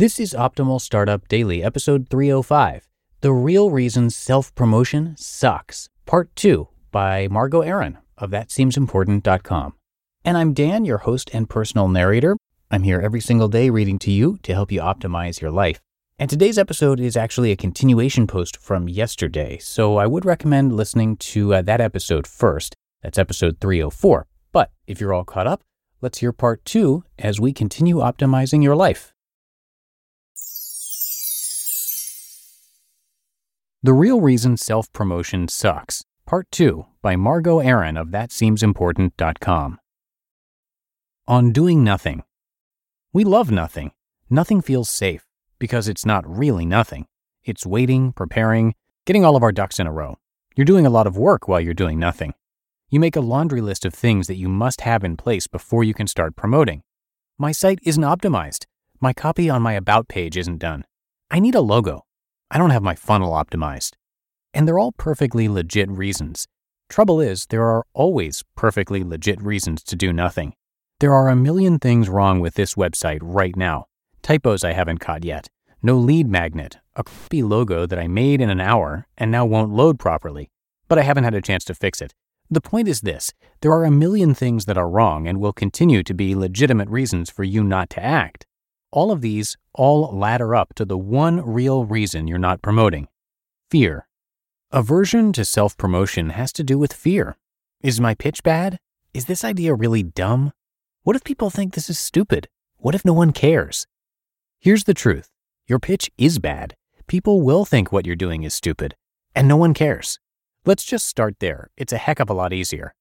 This is Optimal Startup Daily, episode 305 The Real Reason Self Promotion Sucks, Part 2 by Margo Aaron of ThatSeemsImportant.com. And I'm Dan, your host and personal narrator. I'm here every single day reading to you to help you optimize your life. And today's episode is actually a continuation post from yesterday, so I would recommend listening to uh, that episode first. That's episode 304. But if you're all caught up, let's hear part two as we continue optimizing your life. The Real Reason Self Promotion Sucks, Part 2 by Margo Aaron of ThatSeemsImportant.com. On Doing Nothing. We love nothing. Nothing feels safe because it's not really nothing. It's waiting, preparing, getting all of our ducks in a row. You're doing a lot of work while you're doing nothing. You make a laundry list of things that you must have in place before you can start promoting. My site isn't optimized. My copy on my About page isn't done. I need a logo. I don't have my funnel optimized. And they're all perfectly legit reasons. Trouble is, there are always perfectly legit reasons to do nothing. There are a million things wrong with this website right now. Typos I haven't caught yet. No lead magnet. A crappy logo that I made in an hour and now won't load properly. But I haven't had a chance to fix it. The point is this there are a million things that are wrong and will continue to be legitimate reasons for you not to act. All of these all ladder up to the one real reason you're not promoting fear. Aversion to self promotion has to do with fear. Is my pitch bad? Is this idea really dumb? What if people think this is stupid? What if no one cares? Here's the truth your pitch is bad. People will think what you're doing is stupid, and no one cares. Let's just start there. It's a heck of a lot easier.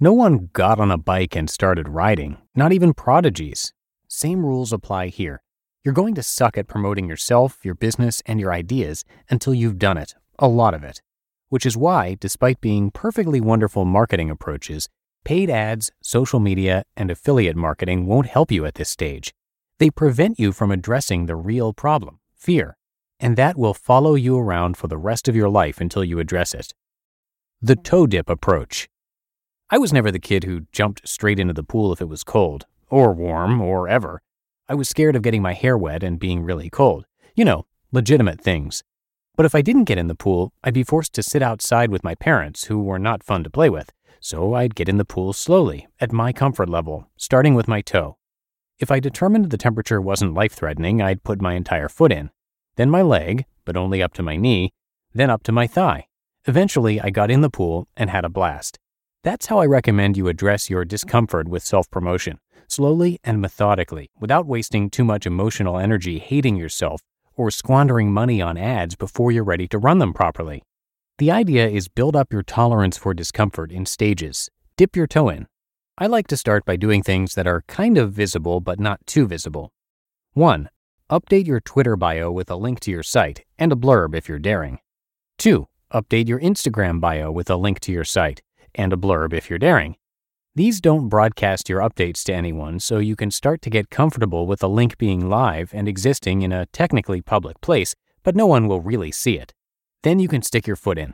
No one got on a bike and started riding, not even prodigies. Same rules apply here. You're going to suck at promoting yourself, your business, and your ideas until you've done it, a lot of it. Which is why, despite being perfectly wonderful marketing approaches, paid ads, social media, and affiliate marketing won't help you at this stage. They prevent you from addressing the real problem, fear, and that will follow you around for the rest of your life until you address it. The toe dip approach. I was never the kid who jumped straight into the pool if it was cold, or warm, or ever. I was scared of getting my hair wet and being really cold. You know, legitimate things. But if I didn't get in the pool, I'd be forced to sit outside with my parents, who were not fun to play with. So I'd get in the pool slowly, at my comfort level, starting with my toe. If I determined the temperature wasn't life threatening, I'd put my entire foot in, then my leg, but only up to my knee, then up to my thigh. Eventually, I got in the pool and had a blast. That's how I recommend you address your discomfort with self promotion slowly and methodically, without wasting too much emotional energy hating yourself or squandering money on ads before you're ready to run them properly. The idea is build up your tolerance for discomfort in stages. Dip your toe in. I like to start by doing things that are kind of visible but not too visible. 1. Update your Twitter bio with a link to your site and a blurb if you're daring. 2. Update your Instagram bio with a link to your site and a blurb if you're daring. These don't broadcast your updates to anyone, so you can start to get comfortable with a link being live and existing in a technically public place, but no one will really see it. Then you can stick your foot in.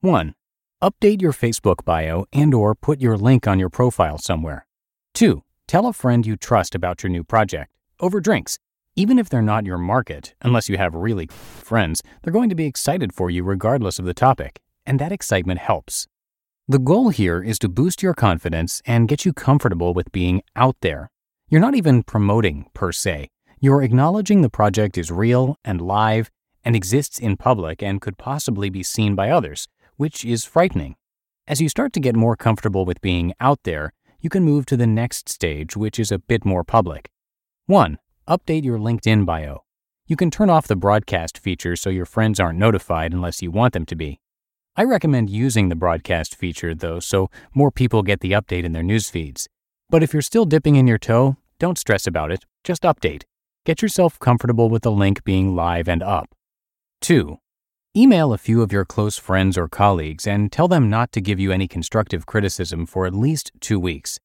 1. Update your Facebook bio and or put your link on your profile somewhere. 2. Tell a friend you trust about your new project over drinks. Even if they're not your market, unless you have really friends, they're going to be excited for you regardless of the topic, and that excitement helps. The goal here is to boost your confidence and get you comfortable with being out there. You're not even promoting per se. You're acknowledging the project is real and live and exists in public and could possibly be seen by others, which is frightening. As you start to get more comfortable with being out there, you can move to the next stage, which is a bit more public. 1. Update your LinkedIn bio. You can turn off the broadcast feature so your friends aren't notified unless you want them to be. I recommend using the broadcast feature, though, so more people get the update in their news feeds. But if you're still dipping in your toe, don't stress about it, just update. Get yourself comfortable with the link being live and up. 2. Email a few of your close friends or colleagues and tell them not to give you any constructive criticism for at least two weeks.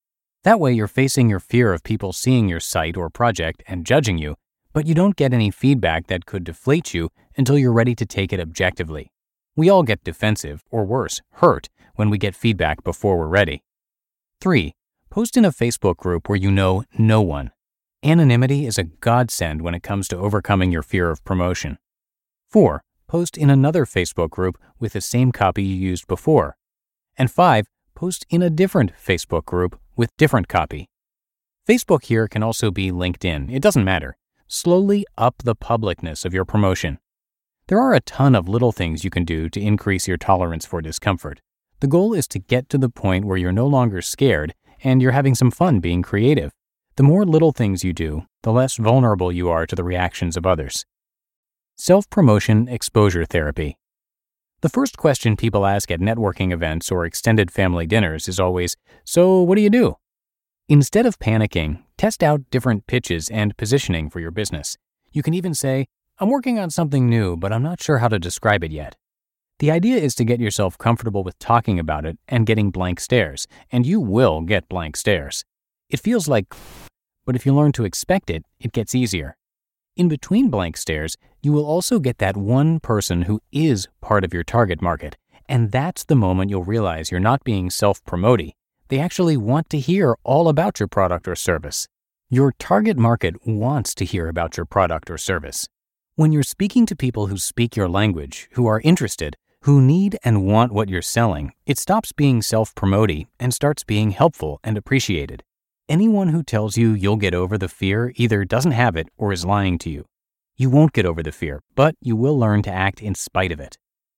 That way, you're facing your fear of people seeing your site or project and judging you, but you don't get any feedback that could deflate you until you're ready to take it objectively. We all get defensive, or worse, hurt, when we get feedback before we're ready. 3. Post in a Facebook group where you know no one. Anonymity is a godsend when it comes to overcoming your fear of promotion. 4 post in another Facebook group with the same copy you used before. And five, post in a different Facebook group with different copy. Facebook here can also be LinkedIn, it doesn't matter. Slowly up the publicness of your promotion. There are a ton of little things you can do to increase your tolerance for discomfort. The goal is to get to the point where you're no longer scared and you're having some fun being creative. The more little things you do, the less vulnerable you are to the reactions of others. Self promotion exposure therapy. The first question people ask at networking events or extended family dinners is always So, what do you do? Instead of panicking, test out different pitches and positioning for your business. You can even say, I'm working on something new, but I'm not sure how to describe it yet. The idea is to get yourself comfortable with talking about it and getting blank stares, and you will get blank stares. It feels like, but if you learn to expect it, it gets easier. In between blank stares, you will also get that one person who is part of your target market. And that's the moment you'll realize you're not being self promoting. They actually want to hear all about your product or service. Your target market wants to hear about your product or service. When you're speaking to people who speak your language, who are interested, who need and want what you're selling, it stops being self promoting and starts being helpful and appreciated. Anyone who tells you you'll get over the fear either doesn't have it or is lying to you. You won't get over the fear, but you will learn to act in spite of it.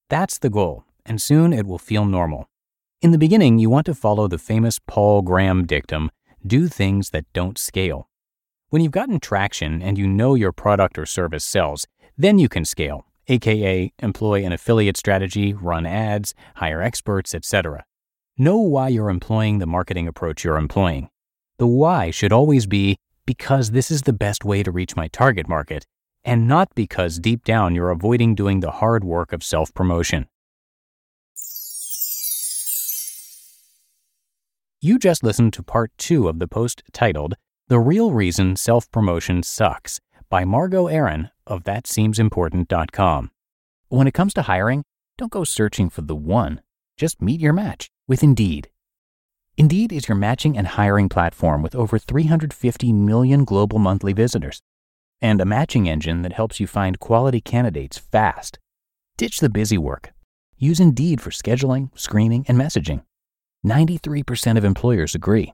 That's the goal, and soon it will feel normal. In the beginning, you want to follow the famous Paul Graham dictum do things that don't scale. When you've gotten traction and you know your product or service sells, then you can scale, aka employ an affiliate strategy, run ads, hire experts, etc. Know why you're employing the marketing approach you're employing. The why should always be because this is the best way to reach my target market, and not because deep down you're avoiding doing the hard work of self promotion. You just listened to part two of the post titled The Real Reason Self Promotion Sucks by Margo Aaron of ThatSeemsImportant.com. When it comes to hiring, don't go searching for the one, just meet your match with Indeed. Indeed is your matching and hiring platform with over 350 million global monthly visitors and a matching engine that helps you find quality candidates fast. Ditch the busy work. Use Indeed for scheduling, screening, and messaging. 93% of employers agree.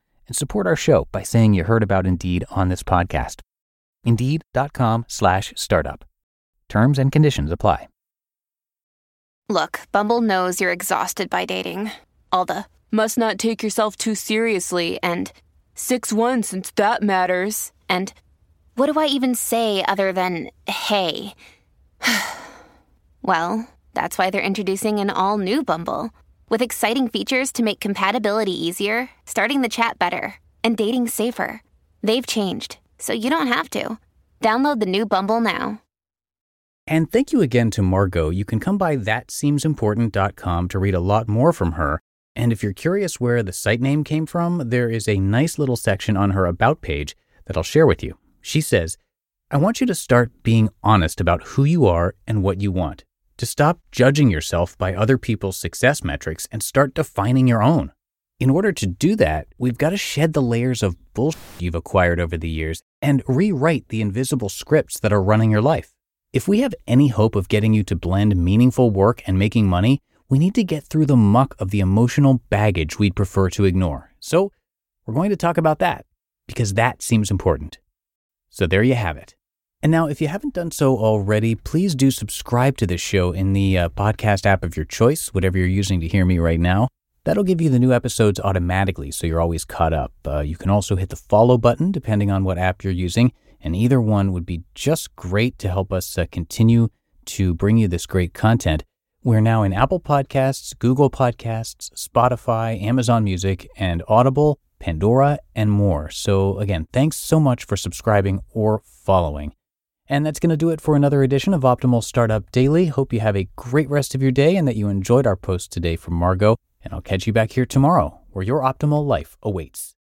and support our show by saying you heard about Indeed on this podcast. Indeed.com slash startup. Terms and conditions apply. Look, Bumble knows you're exhausted by dating. All the must not take yourself too seriously and 6 1 since that matters. And what do I even say other than hey? well, that's why they're introducing an all new Bumble with exciting features to make compatibility easier, starting the chat better, and dating safer. They've changed, so you don't have to. Download the new Bumble now. And thank you again to Margo. You can come by thatseemsimportant.com to read a lot more from her. And if you're curious where the site name came from, there is a nice little section on her About page that I'll share with you. She says, I want you to start being honest about who you are and what you want, to stop judging yourself by other people's success metrics and start defining your own. In order to do that, we've got to shed the layers of bullshit you've acquired over the years and rewrite the invisible scripts that are running your life. If we have any hope of getting you to blend meaningful work and making money, we need to get through the muck of the emotional baggage we'd prefer to ignore. So, we're going to talk about that because that seems important. So, there you have it. And now, if you haven't done so already, please do subscribe to this show in the uh, podcast app of your choice, whatever you're using to hear me right now. That'll give you the new episodes automatically so you're always caught up. Uh, you can also hit the follow button depending on what app you're using, and either one would be just great to help us uh, continue to bring you this great content. We're now in Apple Podcasts, Google Podcasts, Spotify, Amazon Music, and Audible, Pandora, and more. So, again, thanks so much for subscribing or following. And that's going to do it for another edition of Optimal Startup Daily. Hope you have a great rest of your day and that you enjoyed our post today from Margo. And I'll catch you back here tomorrow where your optimal life awaits.